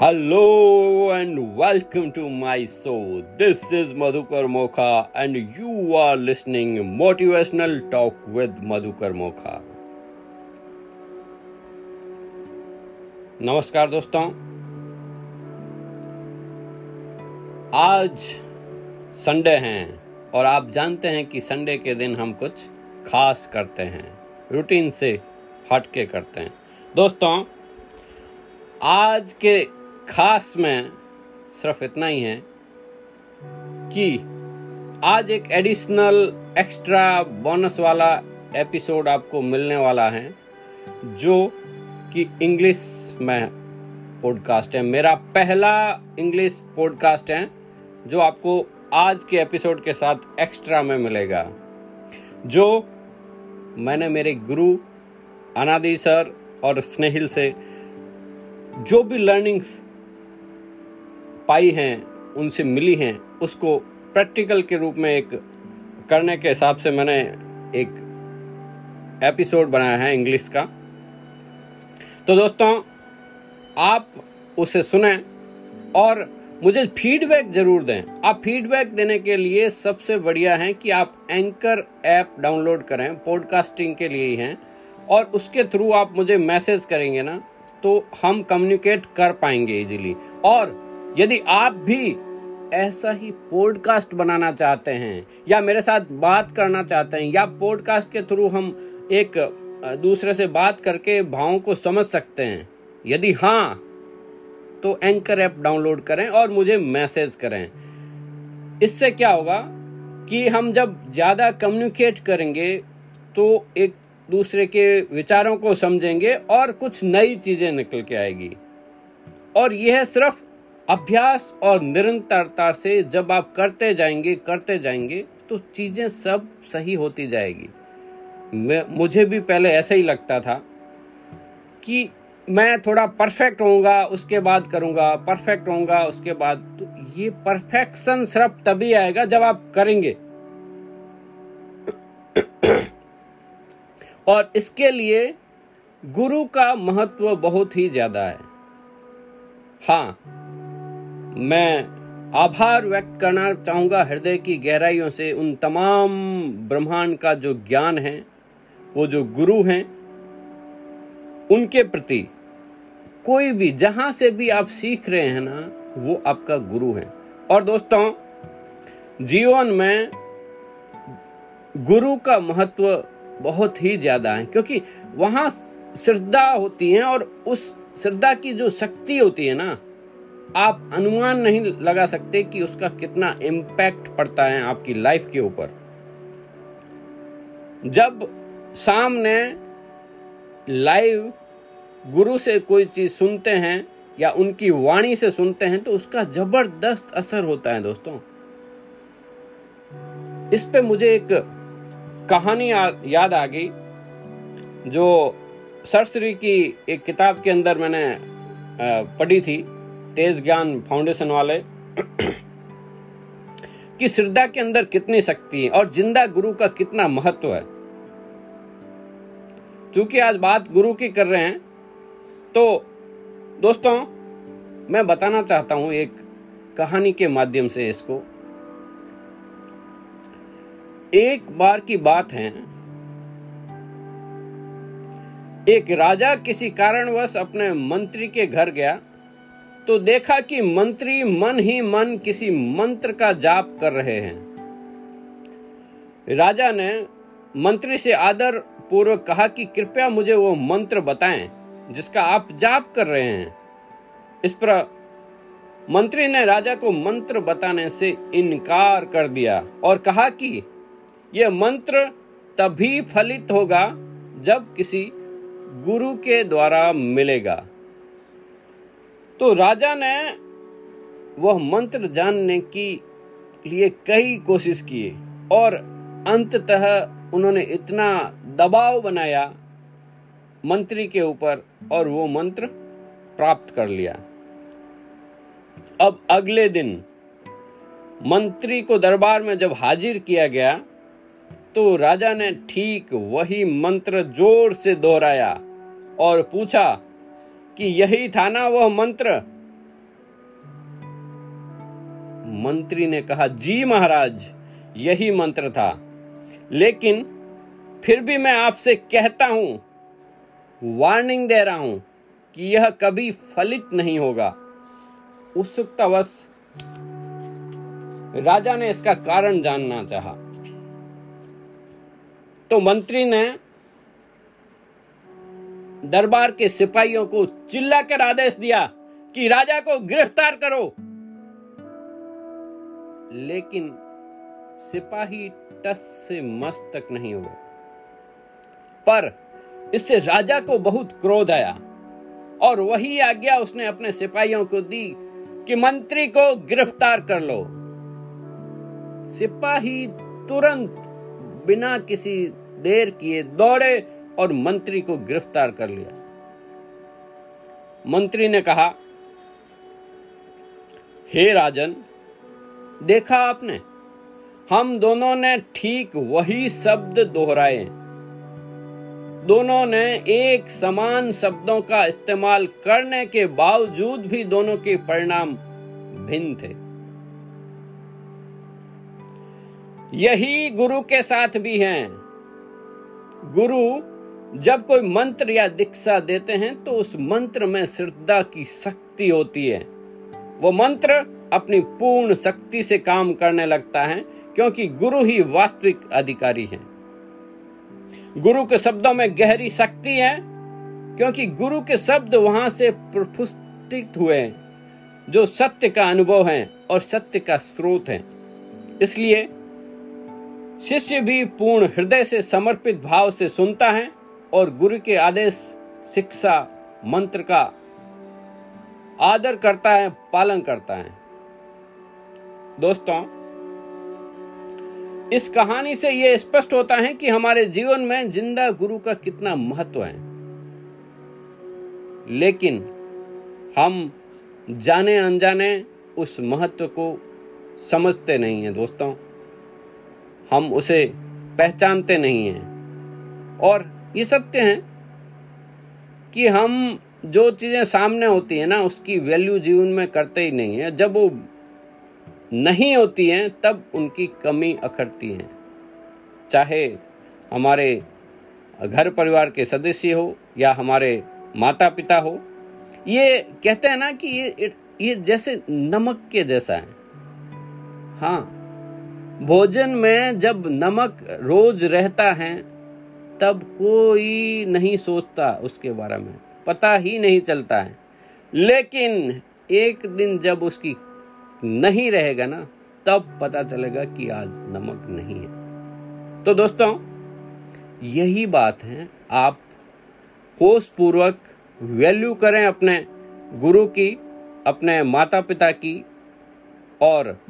Hello and welcome to my show. This is Madhukar Mokha and you are listening Motivational Talk with Madhukar Mokha. नमस्कार दोस्तों आज Sunday हैं और आप जानते हैं कि संडे के दिन हम कुछ खास करते हैं रूटीन से हट के करते हैं दोस्तों आज के खास में सिर्फ़ इतना ही है कि आज एक एडिशनल एक्स्ट्रा बोनस वाला एपिसोड आपको मिलने वाला है, जो कि इंग्लिश में पॉडकास्ट है। मेरा पहला इंग्लिश पॉडकास्ट है, जो आपको आज के एपिसोड के साथ एक्स्ट्रा में मिलेगा, जो मैंने मेरे गुरु अनादि सर और स्नेहिल से जो भी लर्निंग्स पाई हैं, उनसे मिली हैं, उसको प्रैक्टिकल के रूप में एक करने के हिसाब से मैंने एक एपिसोड बनाया है इंग्लिश का। तो दोस्तों, आप उसे सुने और मुझे फीडबैक ज़रूर दें। आप फीडबैक देने के लिए सबसे बढ़िया है कि आप एंकर ऐप डाउनलोड करें पॉडकास्टिंग के लिए ही हैं, और उसके थ्रू आप मुझे मैसेज करेंगे ना तो हम कम्युनिकेट कर पाएँगे इजीली और यदि आप भी ऐसा ही पॉडकास्ट बनाना चाहते हैं, या मेरे साथ बात करना चाहते हैं, या पॉडकास्ट के थ्रू हम एक दूसरे से बात करके भावों को समझ सकते हैं, यदि हाँ तो एंकर ऐप डाउनलोड करें और मुझे मैसेज करें। इससे क्या होगा कि हम जब ज़्यादा कम्युनिकेट करेंगे तो एक दूसरे के विचारों को समझेंगे और कुछ नई चीज़ें निकल के आएगी। और यह सिर्फ़ अभ्यास और निरंतरता से जब आप करते जाएँगे करते जाएँगे तो चीज़ें सब सही होती जाएगी। मैं, मुझे भी पहले ऐसा ही लगता था कि मैं थोड़ा परफेक्ट होऊँगा उसके बाद करूँगा परफेक्ट होऊँगा उसके बाद तो ये परफेक्शन सिर्फ़ तभी आएगा जब आप करेंगे। और इसके लिए गुरु का महत्व बहुत ही ज़्यादा है। हाँ मैं आभार व्यक्त करना चाहूँगा हृदय की गहराइयों से उन तमाम ब्रह्मांड का जो ज्ञान है, वो जो गुरु हैं, उनके प्रति कोई भी, जहाँ से भी आप सीख रहे हैं ना, वो आपका गुरु है। और दोस्तों, जीवन में गुरु का महत्व बहुत ही ज़्यादा है, क्योंकि वहाँ श्रद्धा होती है और उस श्रद्धा की जो शक्ति होती है ना आप अनुमान नहीं लगा सकते कि उसका कितना इम्पैक्ट पड़ता है आपकी लाइफ के ऊपर। जब सामने लाइव गुरु से कोई चीज़ सुनते हैं या उनकी वाणी से सुनते हैं तो उसका ज़बरदस्त असर होता है दोस्तों। इस पे मुझे एक कहानी याद आ गई, जो सरसरी की एक किताब के अंदर मैंने पढ़ी थी। तेज ज्ञान फाउंडेशन वाले, कि श्रद्धा के अंदर कितनी शक्ति है और ज़िंदा गुरु का कितना महत्व है। चूँकि आज बात गुरु की कर रहे हैं तो दोस्तों, मैं बताना चाहता हूँ एक कहानी के माध्यम से इसको। एक बार की बात है, एक राजा किसी कारणवश अपने मंत्री के घर गया तो देखा कि मंत्री मन ही मन किसी मंत्र का जाप कर रहे हैं। राजा ने मंत्री से आदर पूर्वक कहा कि कृपया मुझे वो मंत्र बताएँ, जिसका आप जाप कर रहे हैं। इस पर मंत्री ने राजा को मंत्र बताने से इनकार कर दिया और कहा कि यह मंत्र तभी फलित होगा जब किसी गुरु के द्वारा मिलेगा। तो राजा ने वह मंत्र जानने की लिए कई कोशिश किए और अंततः उन्होंने इतना दबाव बनाया मंत्री के ऊपर और वो मंत्र प्राप्त कर लिया। अब अगले दिन मंत्री को दरबार में जब हाजिर किया गया तो राजा ने ठीक वही मंत्र ज़ोर से दोहराया और पूछा कि यही था ना वह मंत्र? मंत्री ने कहा, जी महाराज, यही मंत्र था। लेकिन फिर भी मैं आपसे कहता हूँ, वार्निंग दे रहा हूँ कि यह कभी फलित नहीं होगा। उत्सुकतावश राजा ने इसका कारण जानना चाहा। तो मंत्री ने दरबार के सिपाहियों को चिल्लाकर आदेश दिया कि राजा को गिरफ़्तार करो। लेकिन सिपाही टस से मस्तक नहीं हुए। पर इससे राजा को बहुत क्रोध आया और वही आज्ञा उसने अपने सिपाहियों को दी कि मंत्री को गिरफ़्तार कर लो। सिपाही तुरंत बिना किसी देर किए दौड़े और मंत्री को गिरफ़्तार कर लिया। मंत्री ने कहा, हे राजन, देखा आपने, हम दोनों ने ठीक वही शब्द दोहराए। दोनों ने एक समान शब्दों का इस्तेमाल करने के बावजूद भी दोनों के परिणाम भिन्न थे। यही गुरु के साथ भी हैं। गुरु जब कोई मंत्र या दीक्षा देते हैं तो उस मंत्र में श्रद्धा की शक्ति होती है। वो मंत्र अपनी पूर्ण शक्ति से काम करने लगता है, क्योंकि गुरु ही वास्तविक अधिकारी है। गुरु के शब्दों में गहरी शक्ति है, क्योंकि गुरु के शब्द वहाँ से प्रफुष्टित हुए हैं, जो सत्य का अनुभव है और सत्य का स्रोत है। इसलिए शिष्य भी पूर्ण हृदय से समर्पित भाव से सुनता है और गुरु के आदेश, शिक्षा, मंत्र का आदर करता है, पालन करता है। दोस्तों, इस कहानी से यह स्पष्ट होता है कि हमारे जीवन में ज़िंदा गुरु का कितना महत्व है। लेकिन हम जाने अनजाने उस महत्व को समझते नहीं है, दोस्तों। हम उसे पहचानते नहीं हैं। और ये सत्य है कि हम जो चीज़ें सामने होती हैं ना, उसकी वैल्यू जीवन में करते ही नहीं है। जब वो नहीं होती हैं, तब उनकी कमी अखरती है। चाहे हमारे घर परिवार के सदस्य हो या हमारे माता पिता हो, ये कहते हैं ना कि ये ये जैसे नमक के जैसा है। हाँ भोजन में जब नमक रोज रहता है तब कोई नहीं सोचता उसके बारे में। पता ही नहीं चलता है। लेकिन एक दिन जब उसकी नहीं रहेगा ना, तब पता चलेगा कि आज नमक नहीं है। तो दोस्तों, यही बात है। आप होश पूर्वक वैल्यू करें अपने गुरु की, अपने माता पिता की। और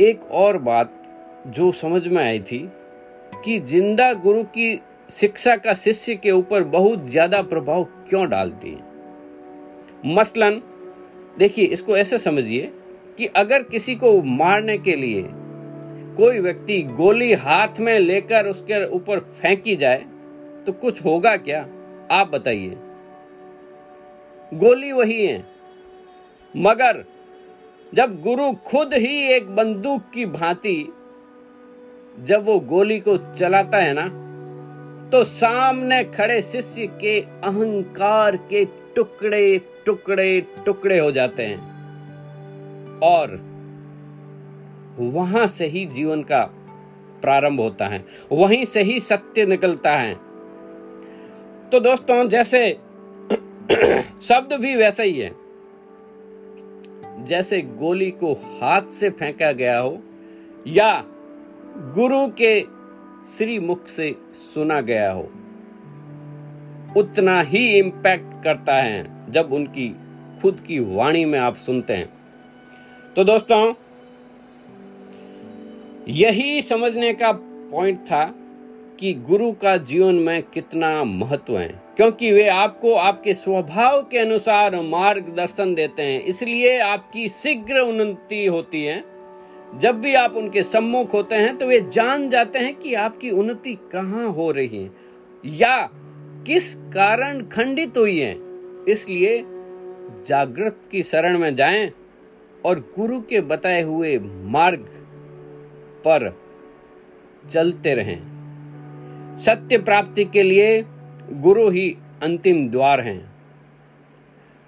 एक और बात जो समझ में आई थी कि ज़िंदा गुरु की शिक्षा का शिष्य के ऊपर बहुत ज़्यादा प्रभाव क्यों डालती है? मसलन, देखिए, इसको ऐसे समझिए कि अगर किसी को मारने के लिए कोई व्यक्ति गोली हाथ में लेकर उसके ऊपर फेंकी जाए तो कुछ होगा क्या? आप बताइए। गोली वही है। मगर जब गुरु खुद ही एक बंदूक की भांति जब वो गोली को चलाता है ना तो सामने खड़े शिष्य के अहंकार के टुकड़े टुकड़े टुकड़े हो जाते हैं। और वहाँ से ही जीवन का प्रारंभ होता है। वहीं से ही सत्य निकलता है। तो दोस्तों, जैसे शब्द भी वैसा ही है। जैसे गोली को हाथ से फेंका गया हो, या गुरु के श्री मुख से सुना गया हो। उतना ही इम्पैक्ट करता है जब उनकी खुद की वाणी में आप सुनते हैं। तो दोस्तों, यही समझने का पॉइंट था कि गुरु का जीवन में कितना महत्व है, क्योंकि वे आपको आपके स्वभाव के अनुसार मार्गदर्शन देते हैं। इसलिए आपकी शीघ्र उन्नति होती है। जब भी आप उनके सम्मुख होते हैं तो वे जान जाते हैं कि आपकी उन्नति कहाँ हो रही है, या किस कारण खंडित हुई है। इसलिए जागृत की शरण में जाएँ और गुरु के बताए हुए मार्ग पर चलते रहें। सत्य प्राप्ति के लिए गुरु ही अंतिम द्वार हैं।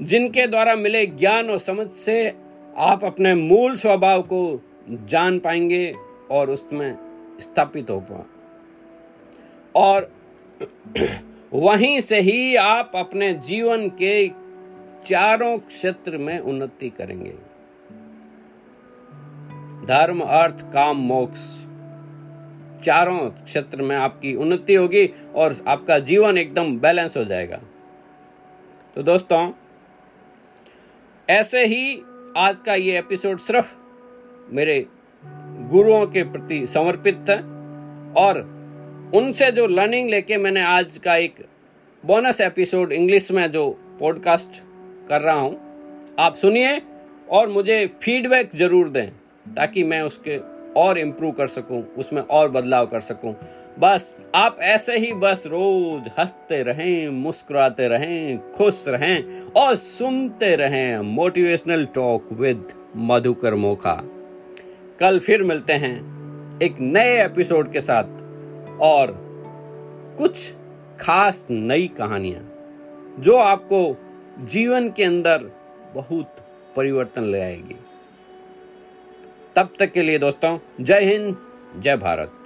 जिनके द्वारा मिले ज्ञान और समझ से आप अपने मूल स्वभाव को जान पाएँगे और उसमें स्थापित हो पाए। और वहीं से ही आप अपने जीवन के चारों क्षेत्र में उन्नति करेंगे। धर्म, अर्थ, काम, मोक्ष, चारों क्षेत्र में आपकी उन्नति होगी और आपका जीवन एकदम बैलेंस हो जाएगा। तो दोस्तों, ऐसे ही आज का ये एपिसोड सिर्फ़ मेरे गुरुओं के प्रति समर्पित है और उनसे जो लर्निंग लेके मैंने आज का एक बोनस एपिसोड इंग्लिश में जो पॉडकास्ट कर रहा हूँ, आप सुनिए और मुझे फीडबैक ज़रूर दें ताकि मैं उसके और इम्प्रूव कर सकूँ, उसमें और बदलाव कर सकूँ। बस आप ऐसे ही बस रोज हँसते रहें, मुस्कुराते रहें, खुश रहें और सुनते रहें motivational talk with Madhukar Mokha. कल फिर मिलते हैं एक नए एपिसोड के साथ। और कुछ खास नई कहानियाँ जो आपको जीवन के अंदर बहुत परिवर्तन ले आएगी। तब तक के लिए दोस्तों, जय हिंद, जय भारत।